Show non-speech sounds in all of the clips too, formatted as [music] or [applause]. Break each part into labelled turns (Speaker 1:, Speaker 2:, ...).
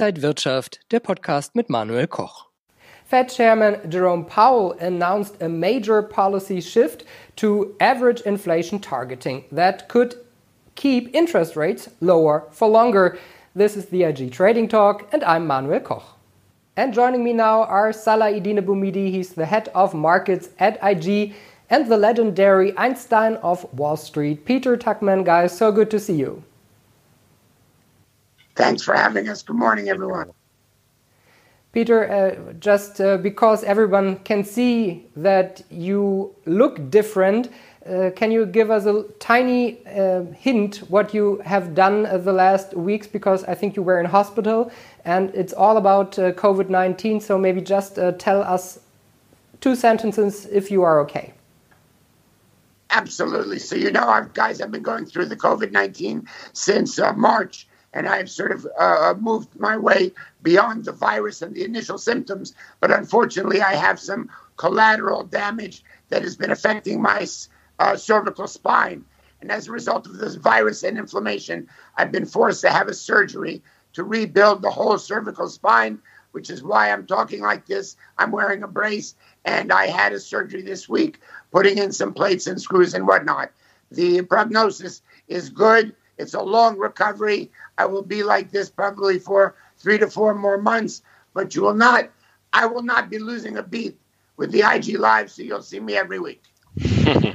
Speaker 1: Inside Wirtschaft, der Podcast mit Manuel Koch.
Speaker 2: Fed Chairman Jerome Powell announced a major policy shift to average inflation targeting that could keep interest rates lower for longer. This is the IG Trading Talk, and I'm Manuel Koch. And joining me now are Salah Eddine Bouhmidi, he's the head of markets at IG, and the legendary Einstein of Wall Street, Peter Tuchman. Guys, so good to see you.
Speaker 3: Thanks for having us. Good morning, everyone.
Speaker 2: Peter, uh, just uh, because everyone can see that you look different, uh, can you give us a tiny uh, hint what you have done uh, the last weeks? Because I think you were in hospital and it's all about uh, COVID 19. So maybe just tell us two sentences if you are okay.
Speaker 3: Absolutely. So, you know, I've, guys, I've been going through the COVID 19 since March and I've sort of uh, moved my way beyond the virus and the initial symptoms. But unfortunately, I have some collateral damage that has been affecting my uh, cervical spine. And as a result of this virus and inflammation, I've been forced to have a surgery to rebuild the whole cervical spine, which is why I'm talking like this. I'm wearing a brace, and I had a surgery this week, putting in some plates and screws and whatnot. The prognosis is good. It's a long recovery. I will be like this probably for three to four more months, but you will not, I will not be losing a beat with the IG Live, so you'll see me every week. [laughs]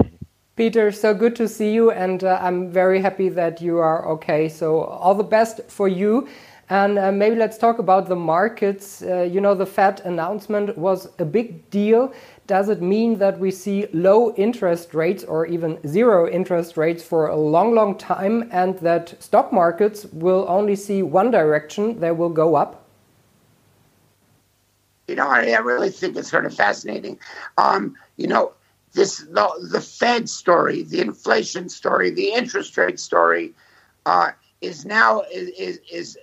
Speaker 2: Peter, so good to see you, and uh, I'm very happy that you are okay. So, all the best for you. And uh, maybe let's talk about the markets. Uh, you know, the Fed announcement was a big deal. Does it mean that we see low interest rates or even zero interest rates for a long, long time and that stock markets will only see one direction, they will go up?
Speaker 3: You know, I, really think it's sort of fascinating. Um, you know, this the, the Fed story, the inflation story, the interest rate story uh, is now is, is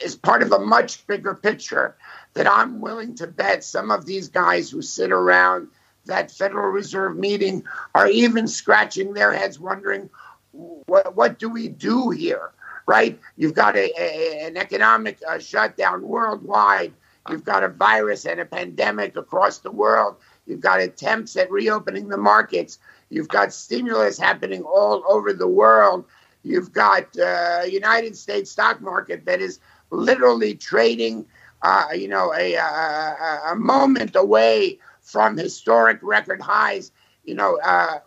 Speaker 3: is part of a much bigger picture that I'm willing to bet some of these guys who sit around that Federal Reserve meeting are even scratching their heads wondering what, what do we do here, right? You've got a, a an economic uh, shutdown worldwide. You've got a virus and a pandemic across the world. You've got attempts at reopening the markets. You've got stimulus happening all over the world. You've got uh, United States stock market that is literally trading, uh, you know, a, a, a, moment away from historic record highs, you know, uh,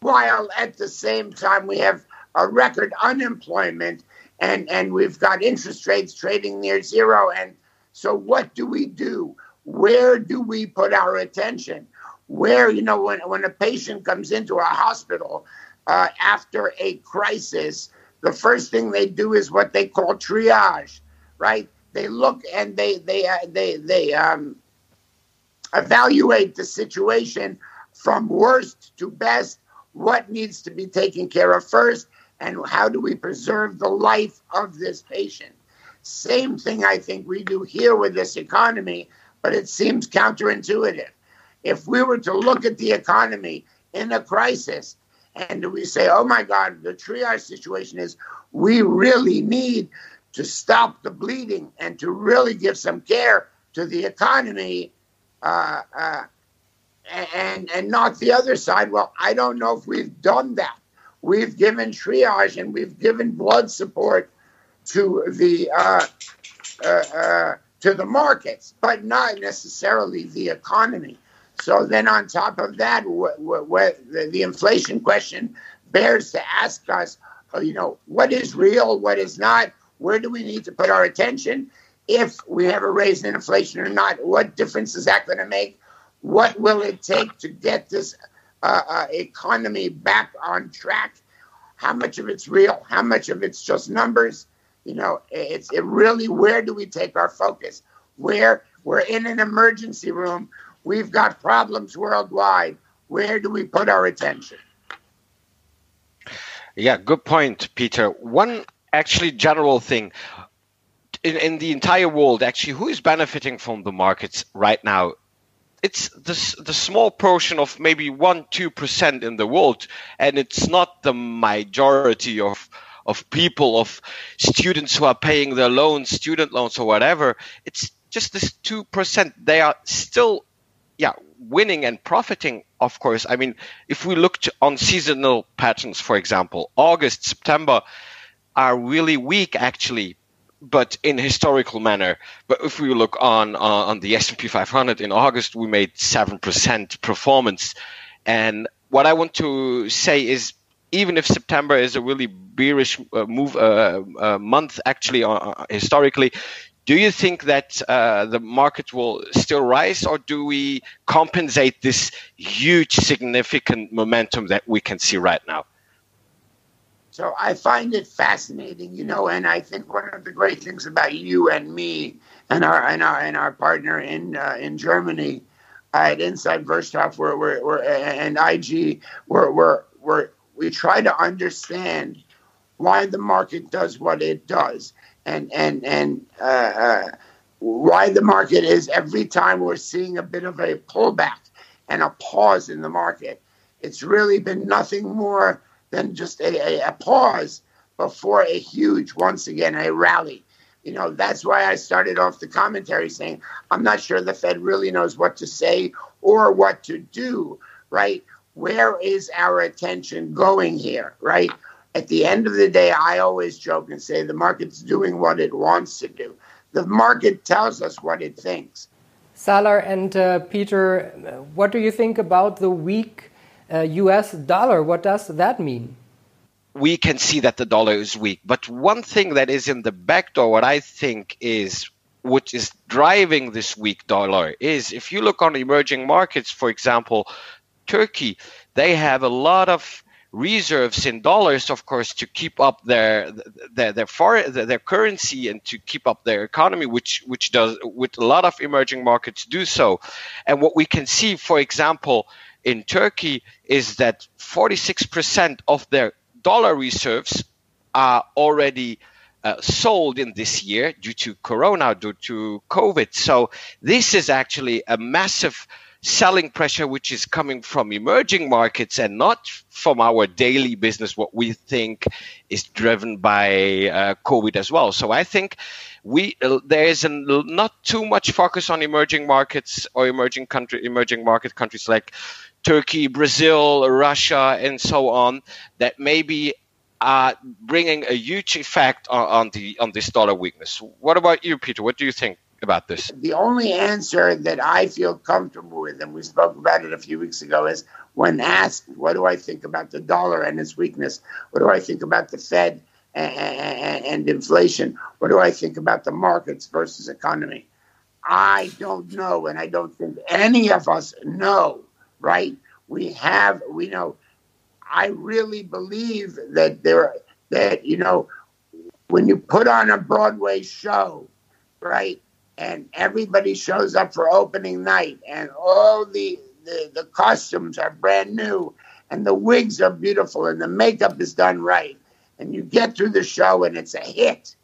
Speaker 3: while at the same time we have a record unemployment and, and we've got interest rates trading near zero. And so, what do we do? Where do we put our attention? Where, you know, when, when a patient comes into a hospital uh, after a crisis, the first thing they do is what they call triage right? They look and they they uh, they they um, evaluate the situation from worst to best. What needs to be taken care of first, and how do we preserve the life of this patient? Same thing I think we do here with this economy, but it seems counterintuitive. If we were to look at the economy in a crisis and we say, oh my God, the triage situation is we really need to stop the bleeding and to really give some care to the economy uh, uh, and and not the other side. Well, I don't know if we've done that. We've given triage and we've given blood support to the uh, uh, uh to the markets, but not necessarily the economy. So then, on top of that, wh- wh- the, the inflation question bears to ask us, you know, what is real, what is not where do we need to put our attention? If we have a raise in inflation or not, what difference is that going to make? What will it take to get this uh, uh, economy back on track? How much of it's real? How much of it's just numbers? You know, it's it really where do we take our focus? Where we're in an emergency room, we've got problems worldwide. Where do we put our attention?
Speaker 4: Yeah, good point, Peter. One actually general thing in, in the entire world actually who is benefiting from the markets right now it's the, the small portion of maybe 1 2% in the world and it's not the majority of of people, of students who are paying their loans, student loans or whatever. It's just this 2%. They are still, yeah, winning and profiting, of course. I mean, if we look on seasonal patterns, for example, August, September are really weak actually but in historical manner. But if we look on uh, on the S&P 500 in August, we made seven percent performance. And what I want to say is, even if September is a really bearish uh, move uh, uh month, actually uh, uh, historically, do you think that the market will still rise, or do we compensate this huge, significant momentum that we can see right now?
Speaker 3: So I find it fascinating, you know, and I think one of the great things about you and me and our and our and our partner in uh, in Germany at Inside Wirtschaft, where we're, we're and IG, where we're, we're we try to understand why the market does what it does, and and and uh, uh, why the market is every time we're seeing a bit of a pullback and a pause in the market. It's really been nothing more than just a, a, a pause before a huge, once again, a rally. You know, that's why I started off the commentary saying, I'm not sure the Fed really knows what to say or what to do, right? Where is our attention going here, right? At the end of the day, I always joke and say the market's doing what it wants to do. The market tells us what it thinks.
Speaker 2: Salah and uh, Peter, what do you think about the weak Uh, US dollar. What does that mean?
Speaker 4: We can see that the dollar is weak. But one thing that is in the back door, what I think is what is driving this weak dollar is if you look on emerging markets, for example, Turkey, they have a lot of reserves in dollars, of course, to keep up their their their, foreign, their currency and to keep up their economy, which which does with a lot of emerging markets do so. And what we can see, for example, in Turkey is that 46% of their dollar reserves are already uh, sold in this year due to corona due to covid. So this is actually a massive selling pressure which is coming from emerging markets and not from our daily business what we think is driven by uh, covid as well. So i think we uh, there is a, not too much focus on emerging markets or emerging country emerging market countries like Turkey, Brazil, Russia, and so on that maybe are bringing a huge effect on, on the on this dollar weakness. What about you, Peter? What do you think about this?
Speaker 3: The only answer that I feel comfortable with, and we spoke about it a few weeks ago, is when asked, "What do I think about the dollar and its weakness? What do I think about the Fed and, and inflation? What do I think about the markets versus economy?" I don't know, and I don't think any of us know right? We have, we know, I really believe that there, that, you know, when you put on a Broadway show, right, and everybody shows up for opening night and all the, the, the costumes are brand new and the wigs are beautiful and the makeup is done right and you get through the show and it's a hit.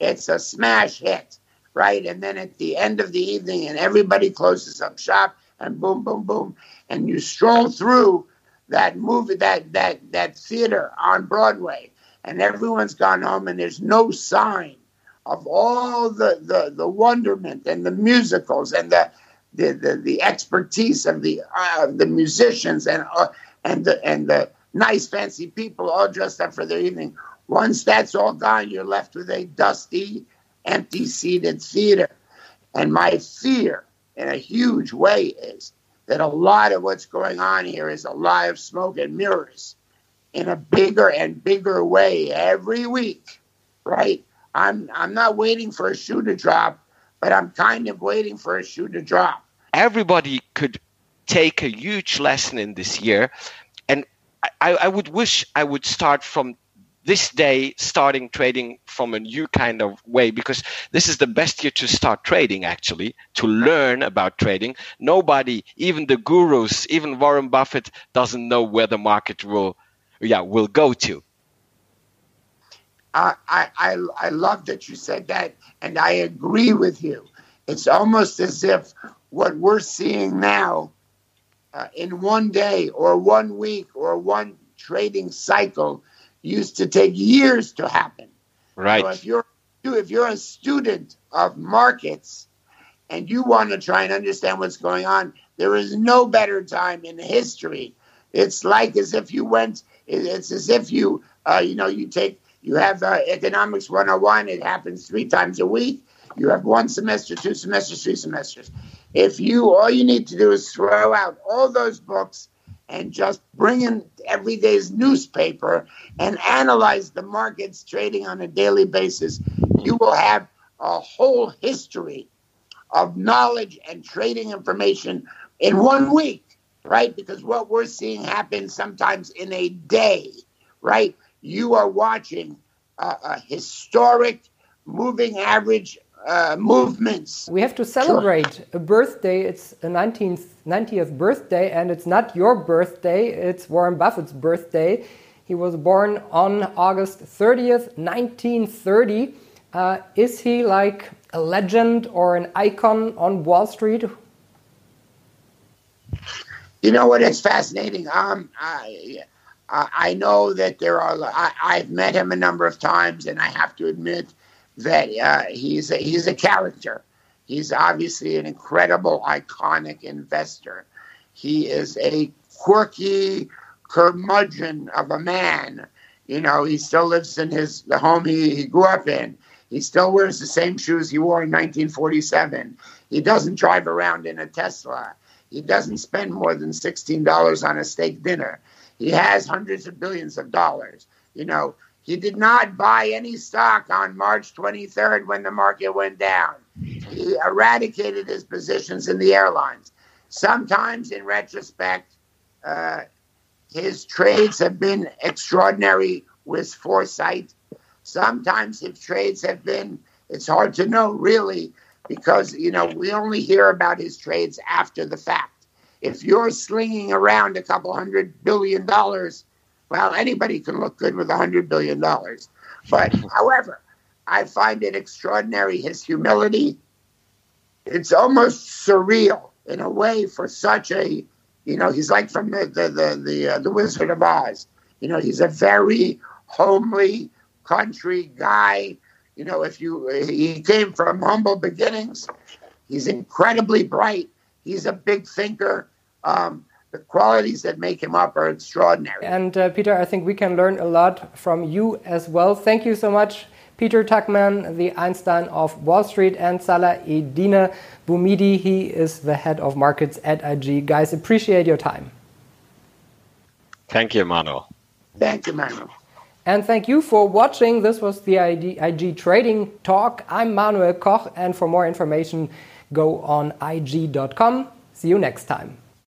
Speaker 3: It's a smash hit, right? And then at the end of the evening and everybody closes up shop and boom, boom, boom and you stroll through that movie, that that that theater on Broadway, and everyone's gone home, and there's no sign of all the the, the wonderment and the musicals and the the, the, the expertise of the uh, the musicians and uh, and the and the nice fancy people all dressed up for their evening. Once that's all gone, you're left with a dusty, empty seated theater. And my fear, in a huge way, is that a lot of what's going on here is a lot of smoke and mirrors in a bigger and bigger way every week, right? I'm I'm not waiting for a shoe to drop, but I'm kind of waiting for a shoe to drop.
Speaker 4: Everybody could take a huge lesson in this year, and I, I would wish I would start from this day starting trading from a new kind of way because this is the best year to start trading actually to learn about trading nobody even the gurus even warren buffett doesn't know where the market will yeah will go to
Speaker 3: I, I, I love that you said that, and I agree with you. It's almost as if what we're seeing now uh, in one day or one week or one trading cycle used to take years to happen.
Speaker 4: Right.
Speaker 3: So if you're if you're a student of markets and you want to try and understand what's going on, there is no better time in history. It's like as if you went. It's as if you uh, you know you take you have uh, economics 101. It happens three times a week. You have one semester, two semesters, three semesters. If you all you need to do is throw out all those books and just bring in every day's newspaper and analyze the markets trading on a daily basis, you will have a whole history of knowledge and trading information in one week, right? Because what we're seeing happen sometimes in a day, right? You are watching uh, a historic moving average uh, movements.
Speaker 2: We have to celebrate sure. a birthday. It's a 19th, 90th birthday, and it's not your birthday, it's Warren Buffett's birthday. He was born on August 30th, 1930. Uh, is he like a legend or an icon on Wall Street?
Speaker 3: You know what? It's fascinating. Um, I, I know that there are. I, I've met him a number of times, and I have to admit that uh, he's a, he's a character. He's obviously an incredible, iconic investor. He is a quirky curmudgeon of a man. You know, he still lives in his the home he, he grew up in. He still wears the same shoes he wore in 1947. He doesn't drive around in a Tesla. He doesn't spend more than $16 on a steak dinner. He has hundreds of billions of dollars. You know, he did not buy any stock on March 23rd when the market went down. He eradicated his positions in the airlines. Sometimes, in retrospect, uh, his trades have been extraordinary with foresight. Sometimes his trades have been, it's hard to know really, because, you know, we only hear about his trades after the fact. If you're slinging around a couple hundred billion dollars, well, anybody can look good with a $100 billion. But [laughs] however, I find it extraordinary his humility. It's almost surreal in a way for such a, you know, he's like from the, the, the, the, uh, the Wizard of Oz. You know, he's a very homely country guy. You know, if you, he came from humble beginnings. He's incredibly bright. He's a big thinker. Um, the qualities that make him up are extraordinary.
Speaker 2: And uh, Peter, I think we can learn a lot from you as well. Thank you so much. Peter Tuchman, the Einstein of Wall Street, and Salah Eddine Bouhmidi. He is the head of markets at IG. Guys, appreciate your time.
Speaker 4: Thank you, Manuel.
Speaker 3: Thank you, Manuel.
Speaker 2: And thank you for watching. This was the IG Trading Talk. I'm Manuel Koch, and for more information, go on IG.com. See you next time.